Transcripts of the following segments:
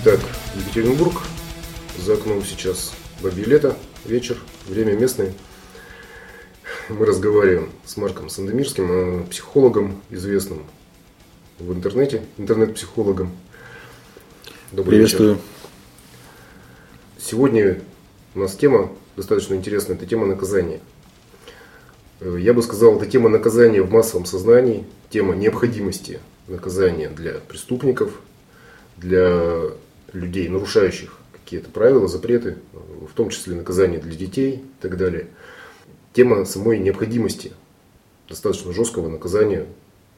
Итак, Екатеринбург. За окном сейчас бабье лето, вечер, время местное. Мы разговариваем с Марком Сандомирским, э, психологом, известным в интернете, интернет-психологом. Добрый Приветствую. вечер. Сегодня у нас тема достаточно интересная, это тема наказания. Э, я бы сказал, это тема наказания в массовом сознании, тема необходимости наказания для преступников, для людей, нарушающих какие-то правила, запреты, в том числе наказание для детей и так далее. Тема самой необходимости достаточно жесткого наказания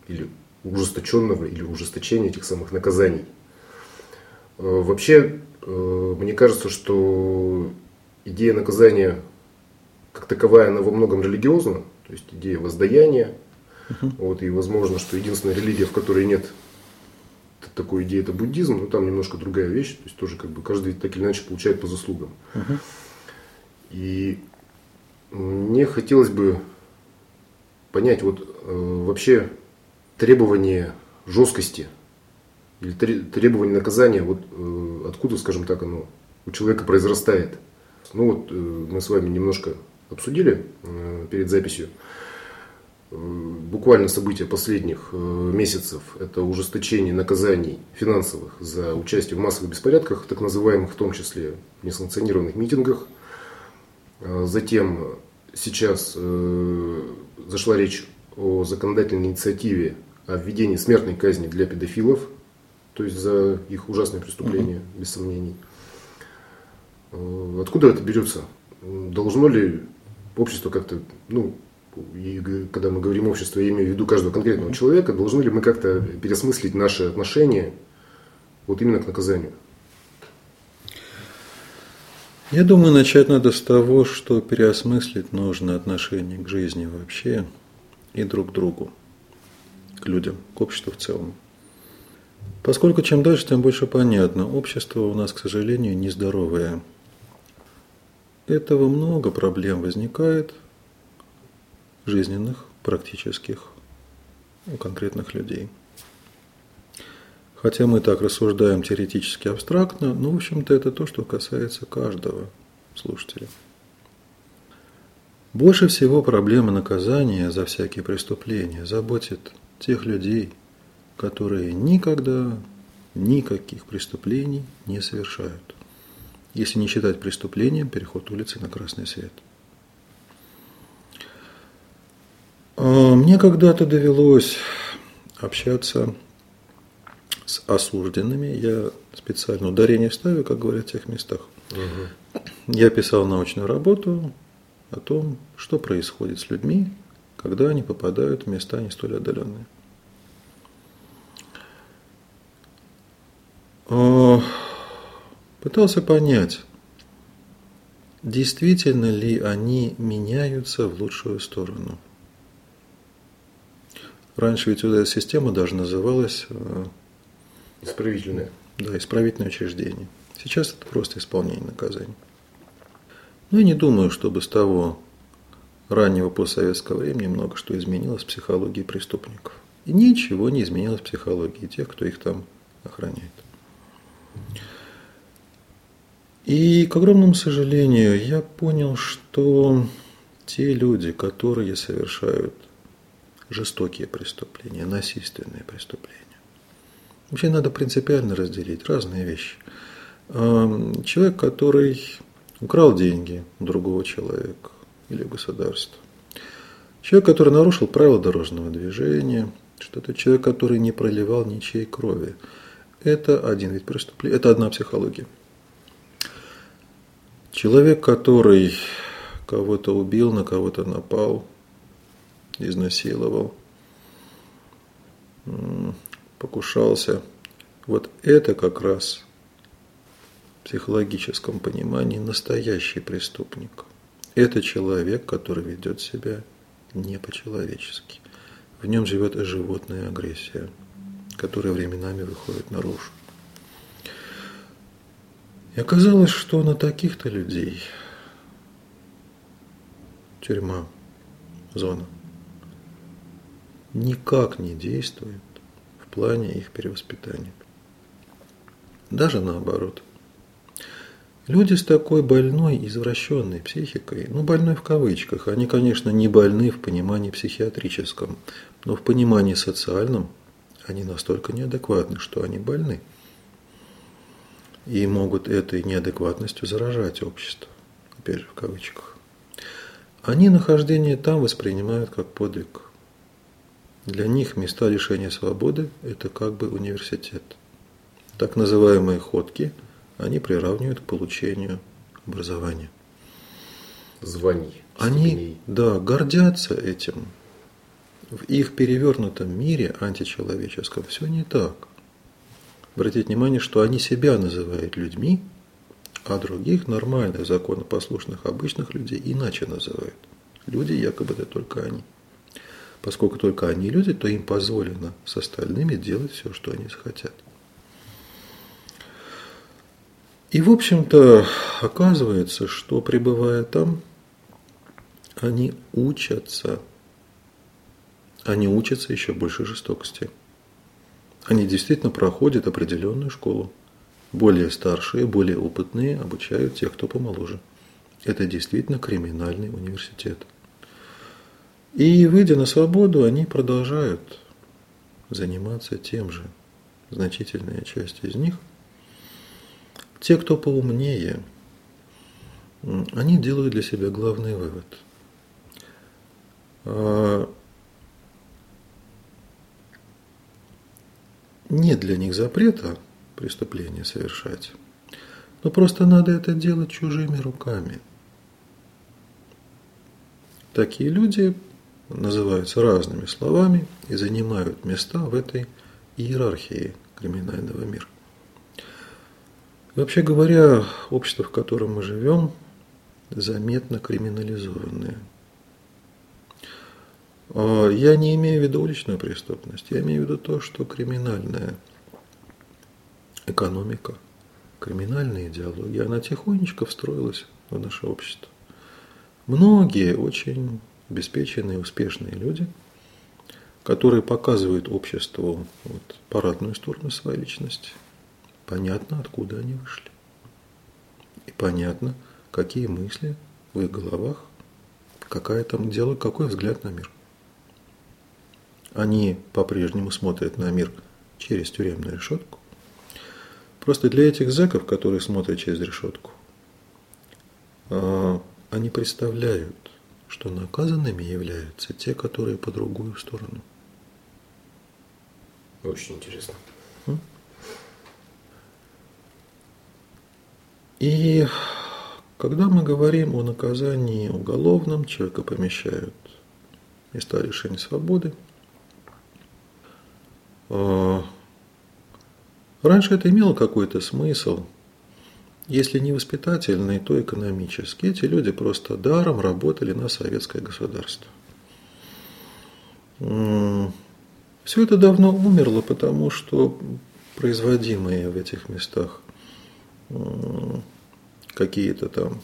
или ужесточенного или ужесточения этих самых наказаний. Э, вообще, э, мне кажется, что идея наказания как таковая, она во многом религиозна, то есть идея воздаяния. Вот, и возможно, что единственная религия, в которой нет такой идеи, это буддизм, но там немножко другая вещь, то есть тоже как бы каждый так или иначе получает по заслугам. Uh-huh. И мне хотелось бы понять вот э, вообще требование жесткости или требование наказания, вот э, откуда, скажем так, оно у человека произрастает. Ну вот э, мы с вами немножко обсудили э, перед записью. Э, буквально события последних э, месяцев – это ужесточение наказаний финансовых за участие в массовых беспорядках, так называемых в том числе несанкционированных митингах. Затем сейчас зашла речь о законодательной инициативе о введении смертной казни для педофилов, то есть за их ужасные преступления, угу. без сомнений. Откуда это берется? Должно ли общество как-то, ну, и когда мы говорим общество, я имею в виду каждого конкретного человека, должны ли мы как-то переосмыслить наши отношения вот именно к наказанию? Я думаю, начать надо с того, что переосмыслить нужно отношение к жизни вообще и друг к другу, к людям, к обществу в целом. Поскольку чем дальше, тем больше понятно, общество у нас, к сожалению, нездоровое – этого много проблем возникает, жизненных, практических, у конкретных людей. Хотя мы так рассуждаем теоретически абстрактно, но, в общем-то, это то, что касается каждого слушателя. Больше всего проблемы наказания за всякие преступления заботит тех людей, которые никогда никаких преступлений не совершают если не считать преступлением переход улицы на красный свет. А, мне когда-то довелось общаться с осужденными. Я специально ударение ставлю, как говорят в тех местах. Угу. Я писал научную работу о том, что происходит с людьми, когда они попадают в места не столь отдаленные. А, Пытался понять, действительно ли они меняются в лучшую сторону. Раньше ведь эта система даже называлась э, исправительное. Да, исправительное учреждение. Сейчас это просто исполнение наказания. Но я не думаю, чтобы с того раннего постсоветского времени много что изменилось в психологии преступников. И ничего не изменилось в психологии тех, кто их там охраняет. И, к огромному сожалению, я понял, что те люди, которые совершают жестокие преступления, насильственные преступления, вообще надо принципиально разделить разные вещи. Человек, который украл деньги другого человека или государства. Человек, который нарушил правила дорожного движения, что это человек, который не проливал ничьей крови. Это один вид преступления, это одна психология – Человек, который кого-то убил, на кого-то напал, изнасиловал, покушался. Вот это как раз в психологическом понимании настоящий преступник. Это человек, который ведет себя не по-человечески. В нем живет животная агрессия, которая временами выходит наружу. И оказалось, что на таких-то людей тюрьма, зона, никак не действует в плане их перевоспитания. Даже наоборот. Люди с такой больной, извращенной психикой, ну, больной в кавычках, они, конечно, не больны в понимании психиатрическом, но в понимании социальном они настолько неадекватны, что они больны. И могут этой неадекватностью заражать общество, же, в кавычках. Они нахождение там воспринимают как подвиг. Для них места лишения свободы – это как бы университет. Так называемые ходки они приравнивают к получению образования. Званий. Они, да, гордятся этим. В их перевернутом мире античеловеческом все не так. Обратите внимание, что они себя называют людьми, а других нормальных, законопослушных, обычных людей иначе называют. Люди якобы это только они. Поскольку только они люди, то им позволено с остальными делать все, что они захотят. И, в общем-то, оказывается, что пребывая там, они учатся. Они учатся еще больше жестокости. Они действительно проходят определенную школу. Более старшие, более опытные обучают тех, кто помоложе. Это действительно криминальный университет. И, выйдя на свободу, они продолжают заниматься тем же. Значительная часть из них – те, кто поумнее, они делают для себя главный вывод. А, нет для них запрета преступления совершать, но просто надо это делать чужими руками. Такие люди называются разными словами и занимают места в этой иерархии криминального мира. Вообще говоря, общество, в котором мы живем, заметно криминализованное. А, я не имею в виду уличную преступность, я имею в виду то, что криминальная экономика, криминальная идеология, она тихонечко встроилась в наше общество. Многие очень обеспеченные, успешные люди, которые показывают обществу вот, парадную сторону своей личности – понятно, откуда они вышли. И понятно, какие мысли в их головах, какая там дело, какой взгляд на мир. Они по-прежнему смотрят на мир через тюремную решетку. Просто для этих зэков, которые смотрят через решетку, а, они представляют, что наказанными являются те, которые по другую сторону. Очень интересно. И когда мы говорим о наказании уголовном, человека помещают места лишения свободы. А, раньше это имело какой-то смысл, если не воспитательный, то экономический. Эти люди просто даром работали на советское государство. Все это давно умерло, потому что производимые в этих местах какие-то там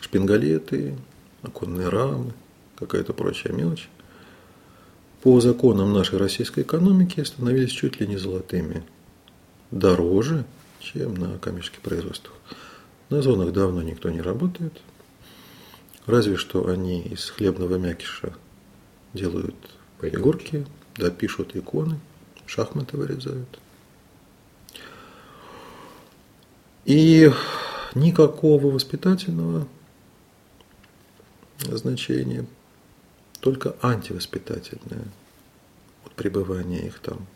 шпингалеты, оконные рамы, какая-то прочая мелочь, по законам нашей российской экономики становились чуть ли не золотыми. Дороже, чем на коммерческих производствах. На зонах давно никто не работает. Разве что они из хлебного мякиша делают фигурки, да, пишут иконы, шахматы вырезают. И никакого воспитательного значения, только антивоспитательное от пребывания их там.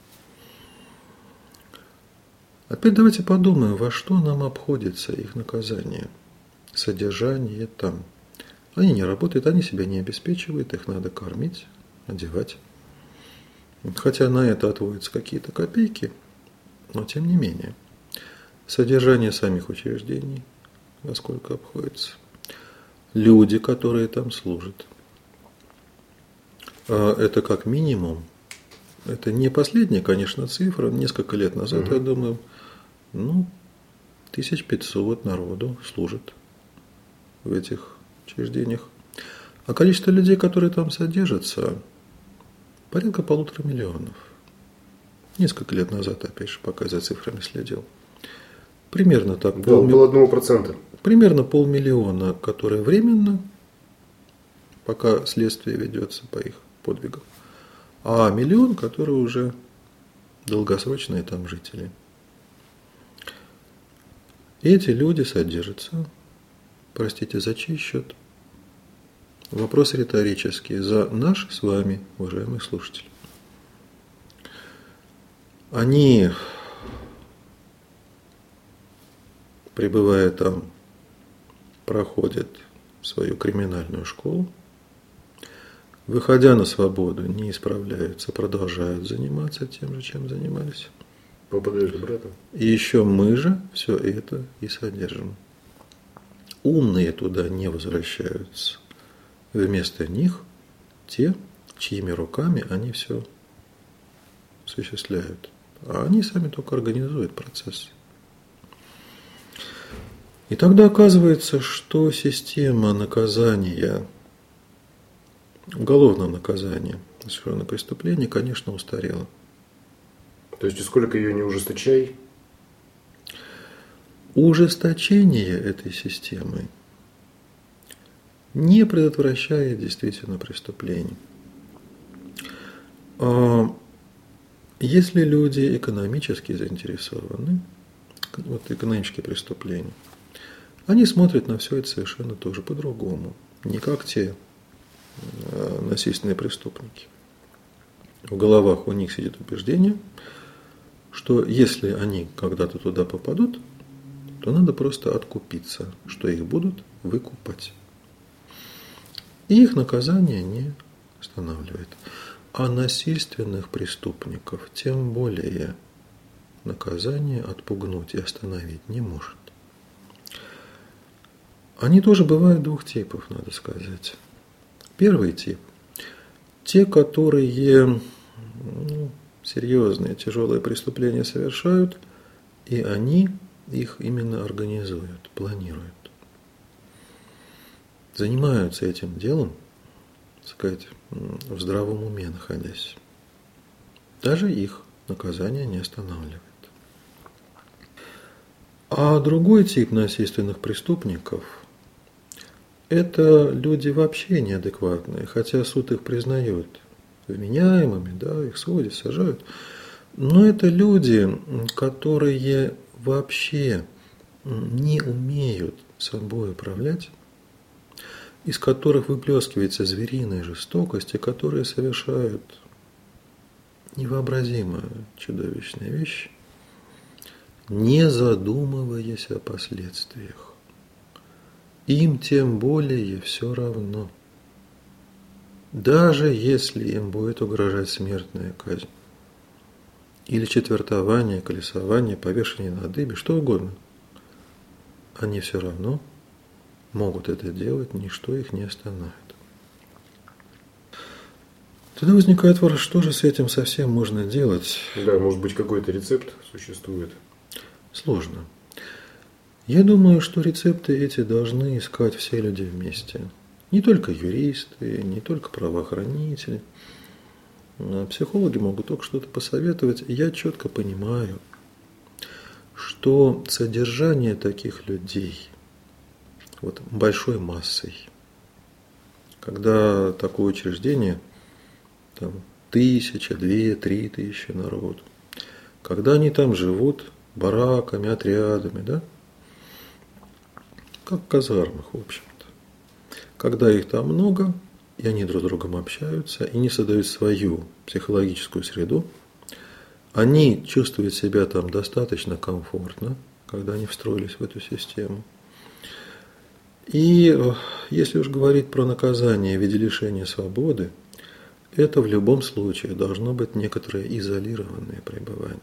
Опять давайте подумаем, во что нам обходится их наказание, содержание там. Они не работают, они себя не обеспечивают, их надо кормить, одевать. Хотя на это отводятся какие-то копейки, но тем не менее – Содержание самих учреждений, во сколько обходится. Люди, которые там служат. А это как минимум. Это не последняя, конечно, цифра. Несколько лет назад, угу. я думаю, ну, 1500 народу служит в этих учреждениях. А количество людей, которые там содержатся, порядка полутора миллионов. Несколько лет назад, опять же, пока за цифрами следил. Примерно так. Да, около одного процента. Примерно полмиллиона, которые временно, пока следствие ведется по их подвигам. А миллион, которые уже долгосрочные там жители. Эти люди содержатся, простите, за чей счет? Вопрос риторический. За наш с вами, уважаемые слушатели. Они, пребывая там, проходят свою криминальную школу, выходя на свободу, не исправляются, продолжают заниматься тем же, чем занимались. Попадают обратно. И еще мы же все это и содержим. Умные туда не возвращаются. Вместо них те, чьими руками они все осуществляют. А они сами только организуют процесс. И тогда оказывается, что система наказания, уголовного наказания за совершенное преступление, конечно, устарела. То есть, сколько ее не ужесточай, Ужесточение этой системы не предотвращает действительно преступлений. А Если люди экономически заинтересованы, вот экономические преступления, они смотрят на все это совершенно тоже по-другому, не как те насильственные преступники. В головах у них сидит убеждение, что если они когда-то туда попадут, то надо просто откупиться, что их будут выкупать. И их наказание не останавливает. А насильственных преступников тем более наказание отпугнуть и остановить не может. Они тоже бывают двух типов, надо сказать. Первый тип – те, которые ну, серьезные, тяжелые преступления совершают, и они их именно организуют, планируют. Занимаются этим делом, так сказать, в здравом уме находясь. Даже их наказание не останавливает. А другой тип насильственных преступников – это люди вообще неадекватные, хотя суд их признает вменяемыми, да, их судят, сажают. Но это люди, которые вообще не умеют собой управлять, из которых выплескивается звериная жестокость, и которые совершают невообразимо чудовищные вещи, не задумываясь о последствиях. Им тем более все равно. Даже если им будет угрожать смертная казнь или четвертование, колесование, повешение на дыбе, что угодно, они все равно могут это делать, ничто их не остановит. Тогда возникает вопрос, что же с этим совсем можно делать? Да, может быть, какой-то рецепт существует. Сложно. Я думаю, что рецепты эти должны искать все люди вместе. Не только юристы, не только правоохранители. А психологи могут только что-то посоветовать. Я четко понимаю, что содержание таких людей вот, большой массой, когда такое учреждение, там, тысяча, две, три тысячи народ, когда они там живут бараками, отрядами, да, как в казармах, в общем-то. Когда их там много, и они друг с другом общаются, и не создают свою психологическую среду, они чувствуют себя там достаточно комфортно, когда они встроились в эту систему. И если уж говорить про наказание в виде лишения свободы, это в любом случае должно быть некоторое изолированное пребывание.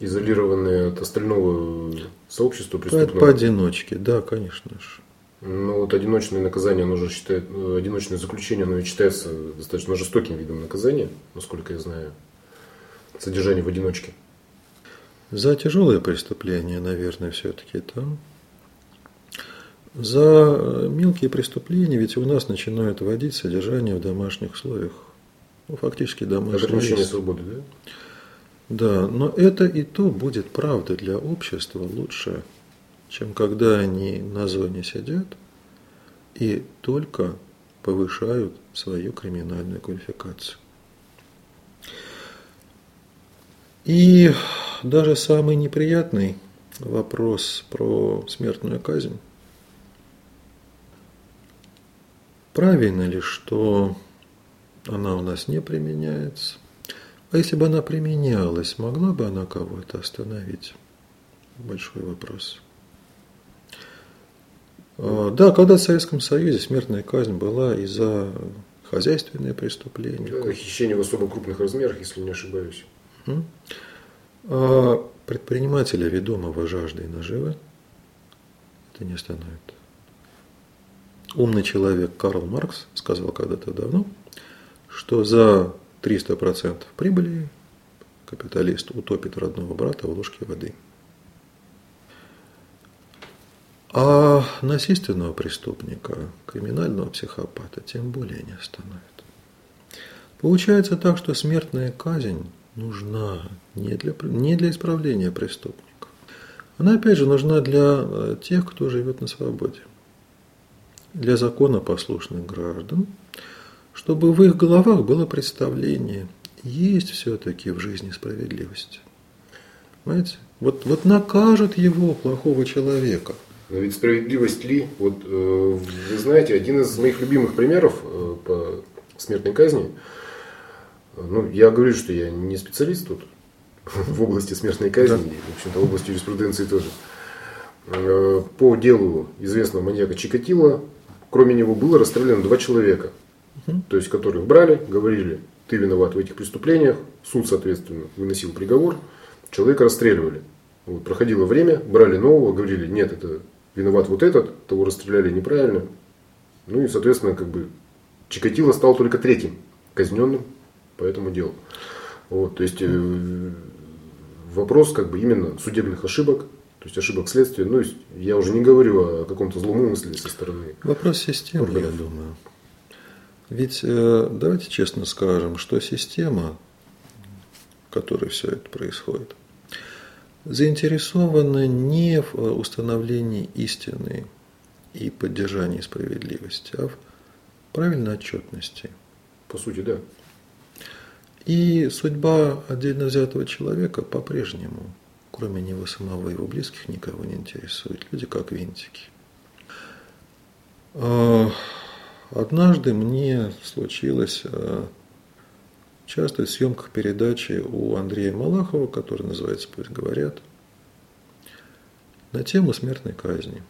Изолированные от остального сообщества По- преступного. Поодиночке, да, конечно же. Ну вот одиночное наказание, оно же считает, э, одиночное заключение, оно ведь считается достаточно жестоким видом наказания, насколько я знаю. Содержание в одиночке. За тяжелые преступления, наверное, все-таки там. За э, мелкие преступления ведь у нас начинают вводить содержание в домашних условиях. Ну, фактически домашний Ограничение арест. свободы, да? Да, но это и то будет правда для общества лучше, чем когда они на зоне сидят и только повышают свою криминальную квалификацию. И даже самый неприятный вопрос про смертную казнь. Правильно ли, что она у нас не применяется? А если бы она применялась, могла бы она кого-то остановить? Большой вопрос. А, да, когда в Советском Союзе смертная казнь была и за хозяйственные преступления. Да, хищение в особо крупных размерах, если не ошибаюсь. А предпринимателя, ведомого жаждой наживы, это не остановит. Умный человек Карл Маркс сказал когда-то давно, что за 300% прибыли капиталист утопит родного брата в ложке воды. А насильственного преступника, криминального психопата тем более не остановит. Получается так, что смертная казнь нужна не для, не для исправления преступников. Она опять же нужна для э, тех, кто живет на свободе. Для законопослушных граждан – чтобы в их головах было представление, есть все-таки в жизни справедливость. Понимаете? Вот, вот накажут его, плохого человека. Но ведь справедливость ли? Вот э, вы знаете, один из моих любимых примеров э, по смертной казни, э, ну, я говорю, что я не специалист тут в области смертной казни, да. в общем-то, в области юриспруденции тоже. Э, по делу известного маньяка Чикатила, кроме него было расстреляно два человека – то есть которых брали, говорили, ты виноват в этих преступлениях, суд, соответственно, выносил приговор, человека расстреливали. Вот, проходило время, брали нового, говорили, нет, это виноват вот этот, того расстреляли неправильно. Ну и, соответственно, как бы Чикатило стал только третьим казненным по этому делу. Вот, то есть э, вопрос как бы именно судебных ошибок, то есть ошибок следствия. Ну, я уже не говорю о каком-то злоумысле со стороны. Вопрос системы, я думаю. Ведь э, давайте честно скажем, что система, в которой все это происходит, заинтересована не в э, установлении истины и поддержании справедливости, а в правильной отчетности. По сути, да. И судьба отдельно взятого человека по-прежнему, кроме него самого и его близких, никого не интересует. Люди как винтики. Однажды мне случилось э, участвовать в съемках передачи у Андрея Малахова, который называется «Пусть говорят», на тему смертной казни.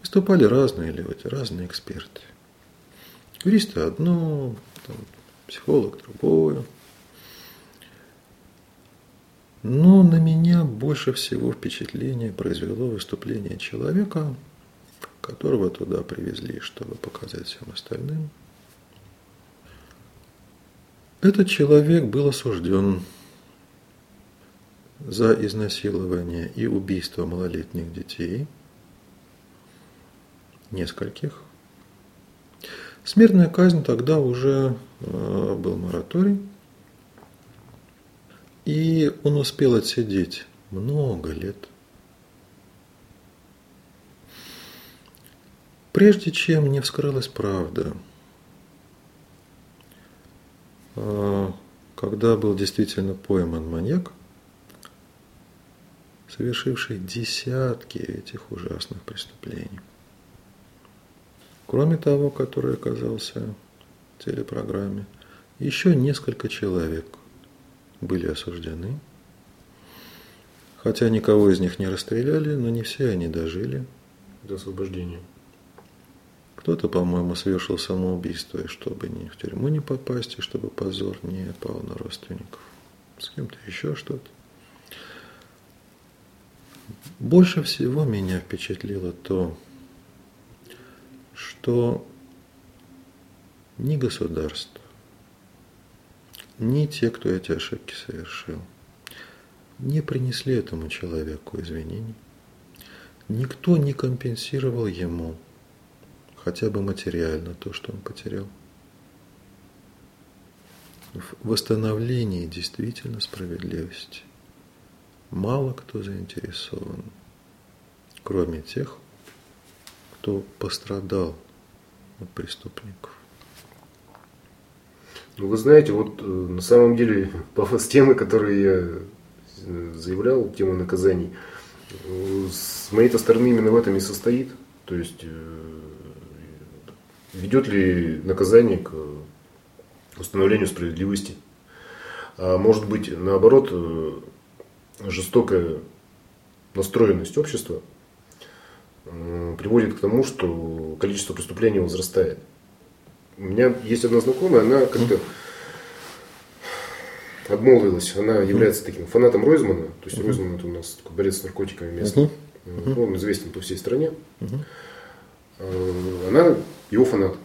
Выступали разные люди, разные эксперты. Юристы одно, там, психолог другое. Но на меня больше всего впечатление произвело выступление человека, которого туда привезли, чтобы показать всем остальным. Этот человек был осужден за изнасилование и убийство малолетних детей, нескольких. Смертная казнь тогда уже э, был мораторий, и он успел отсидеть много лет – Прежде чем не вскрылась правда, а, когда был действительно пойман маньяк, совершивший десятки этих ужасных преступлений. Кроме того, который оказался в телепрограмме, еще несколько человек были осуждены, хотя никого из них не расстреляли, но не все они дожили до освобождения. Кто-то, по-моему, совершил самоубийство, чтобы ни в тюрьму не попасть, и чтобы позор не пал на родственников. С кем-то еще что-то. Больше всего меня впечатлило то, что ни государство, ни те, кто эти ошибки совершил, не принесли этому человеку извинений. Никто не компенсировал ему хотя бы материально то, что он потерял. в восстановлении действительно справедливости мало кто заинтересован, кроме тех, кто пострадал от преступников. Ну, вы знаете, вот э, на самом деле пафос темы, которую я э, заявлял, тема наказаний, э, с моей-то стороны именно в этом и состоит. То есть, ведет ли наказание к установлению справедливости. А может быть, наоборот, жестокая настроенность общества приводит к тому, что количество преступлений возрастает. У меня есть одна знакомая, она как-то обмолвилась, она является таким фанатом Ройзмана, то есть Ройзман это у нас такой борец с наркотиками местный, он известен по всей стране. А, она его фанат.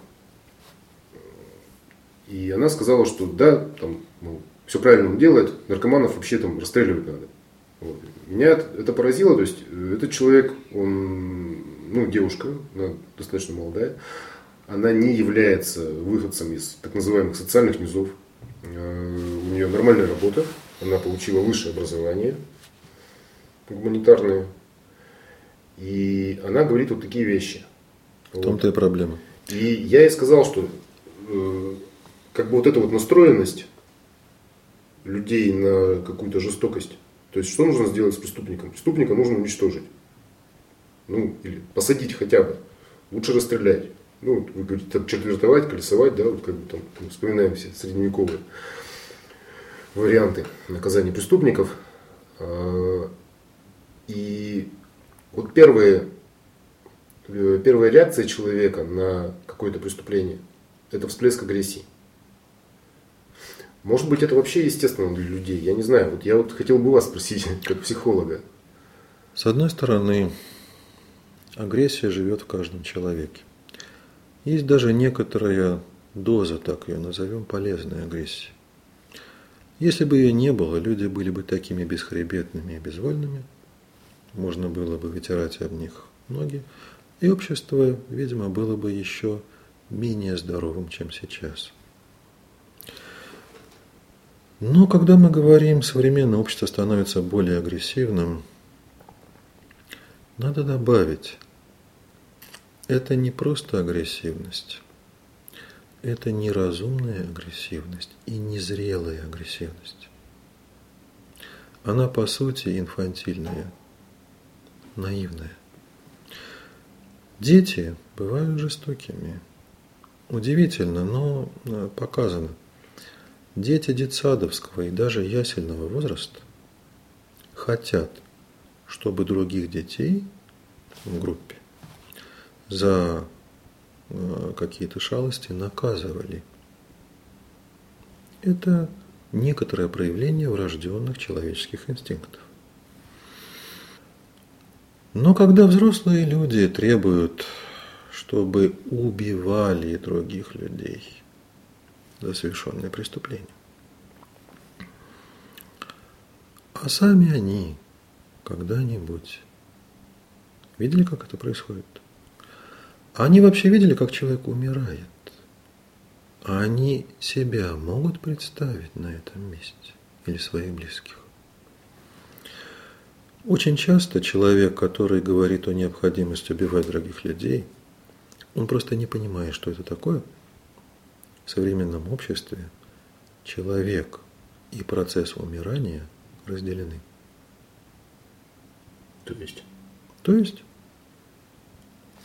И она сказала, что да, там, ну, все правильно он делает, наркоманов вообще там расстреливать надо. Вот. Меня это поразило, то есть э, этот человек, он, ну, девушка, она достаточно молодая, она не является выходцем из так называемых социальных низов. Э, у нее нормальная работа, она получила высшее образование гуманитарное. И она говорит вот такие вещи. В том-то и проблема. И я ей сказал, что э, как бы вот эта вот настроенность людей на какую-то жестокость. То есть, что нужно сделать с преступником? Преступника нужно уничтожить. Ну, или посадить хотя бы. Лучше расстрелять ну, вы говорите, там, четвертовать, колесовать, да, вот как бы там, там вспоминаем все средневековые варианты наказания преступников. А, и вот первые, первая реакция человека на какое-то преступление – это всплеск агрессии. Может быть, это вообще естественно для людей. Я не знаю. Вот я вот хотел бы вас спросить, как психолога. С одной стороны, агрессия живет в каждом человеке. Есть даже некоторая доза, так ее назовем, полезной агрессии. Если бы ее не было, люди были бы такими бесхребетными и безвольными, можно было бы вытирать об них ноги, и общество, видимо, было бы еще менее здоровым, чем сейчас. Но когда мы говорим, современное общество становится более агрессивным, надо добавить, это не просто агрессивность. Это неразумная агрессивность и незрелая агрессивность. Она по сути инфантильная, наивная. Дети бывают жестокими. Удивительно, но э, показано. Дети детсадовского и даже ясельного возраста хотят, чтобы других детей в группе за э, какие-то шалости наказывали. Это некоторое проявление врожденных человеческих инстинктов. Но когда взрослые люди требуют, чтобы убивали других людей за совершенное преступление, а сами они когда-нибудь видели, как это происходит? Они вообще видели, как человек умирает? Они себя могут представить на этом месте или своих близких? Очень часто человек, который говорит о необходимости убивать других людей, он просто не понимает, что это такое. В современном обществе человек и процесс умирания разделены. То есть? То есть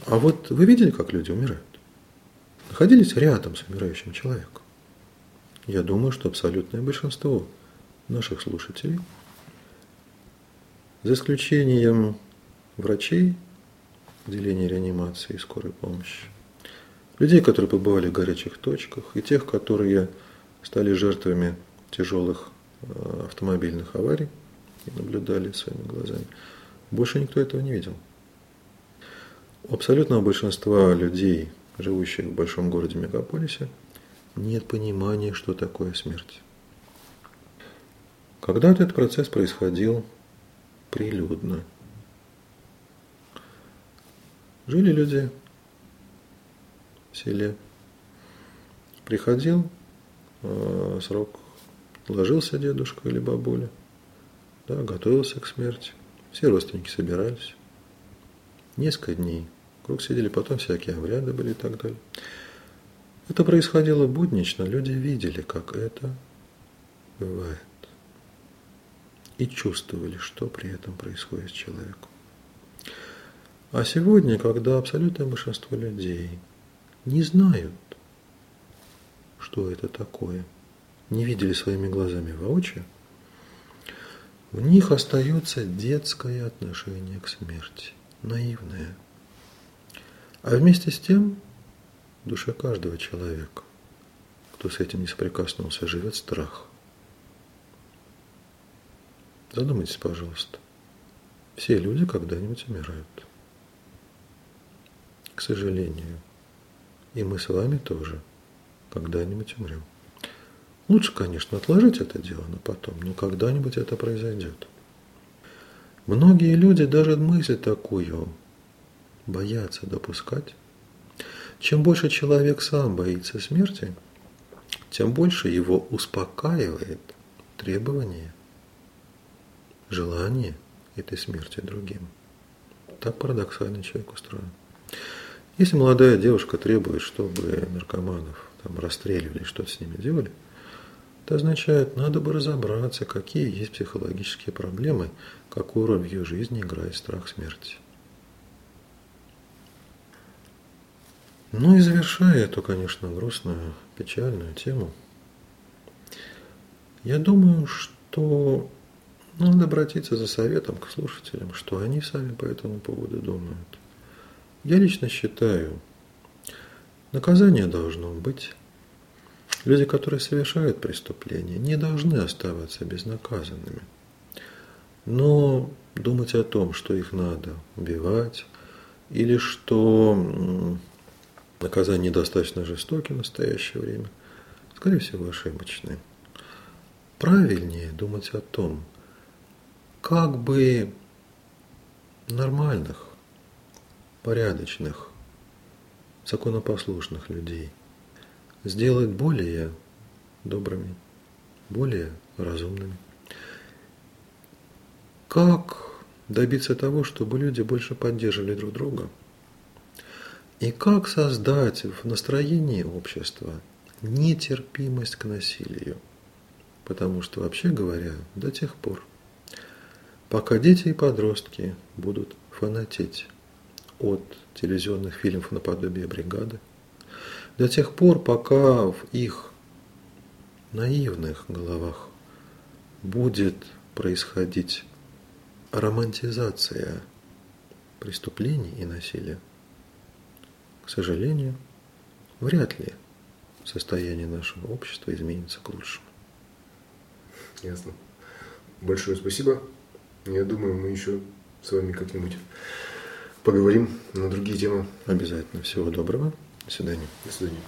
а вот вы видели, как люди умирают? Находились рядом с умирающим человеком? Я думаю, что абсолютное большинство наших слушателей, за исключением врачей, отделения реанимации и скорой помощи, людей, которые побывали в горячих точках, и тех, которые стали жертвами тяжелых э, автомобильных аварий и наблюдали своими глазами, больше никто этого не видел. У абсолютного большинства людей, живущих в большом городе-мегаполисе, нет понимания, что такое смерть. Когда-то этот процесс происходил прилюдно. Жили люди в селе. Приходил э, срок ложился дедушка или бабуля, да, готовился к смерти. Все родственники собирались. Несколько дней. Круг сидели, потом всякие обряды были и так далее. Это происходило буднично, люди видели, как это бывает. И чувствовали, что при этом происходит с человеком. А сегодня, когда абсолютное большинство людей не знают, что это такое, не видели своими глазами воочию, у них остается детское отношение к смерти, наивное. А вместе с тем в душе каждого человека, кто с этим не соприкоснулся, живет страх. Задумайтесь, пожалуйста. Все люди когда-нибудь умирают. К сожалению. И мы с вами тоже когда-нибудь умрем. Лучше, конечно, отложить это дело на потом, но когда-нибудь это произойдет. Многие люди даже мысль такую боятся допускать. Чем больше человек сам боится смерти, тем больше его успокаивает требование, желание этой смерти другим. Так парадоксально человек устроен. Если молодая девушка требует, чтобы наркоманов там расстреливали, что-то с ними делали – это означает, надо бы разобраться, какие есть психологические проблемы, какую роль в ее жизни играет страх смерти. Ну и завершая эту, конечно, грустную, печальную тему, я думаю, что надо обратиться за советом к слушателям, что они сами по этому поводу думают. Я лично считаю, наказание должно быть Люди, которые совершают преступления, не должны оставаться безнаказанными. Но думать о том, что их надо убивать, или что наказание недостаточно жестокие в настоящее время, скорее всего, ошибочны. Правильнее думать о том, как бы нормальных, порядочных, законопослушных людей – сделать более добрыми, более разумными. Как добиться того, чтобы люди больше поддерживали друг друга? И как создать в настроении общества нетерпимость к насилию? Потому что, вообще говоря, до тех пор, пока дети и подростки будут фанатеть от телевизионных фильмов наподобие «Бригады», до тех пор, пока в их наивных головах будет происходить романтизация преступлений и насилия, к сожалению, вряд ли состояние нашего общества изменится к лучшему. Ясно. Большое спасибо. Я думаю, мы еще с вами как-нибудь поговорим на другие темы. Обязательно. Всего доброго. До свидания. До свидания.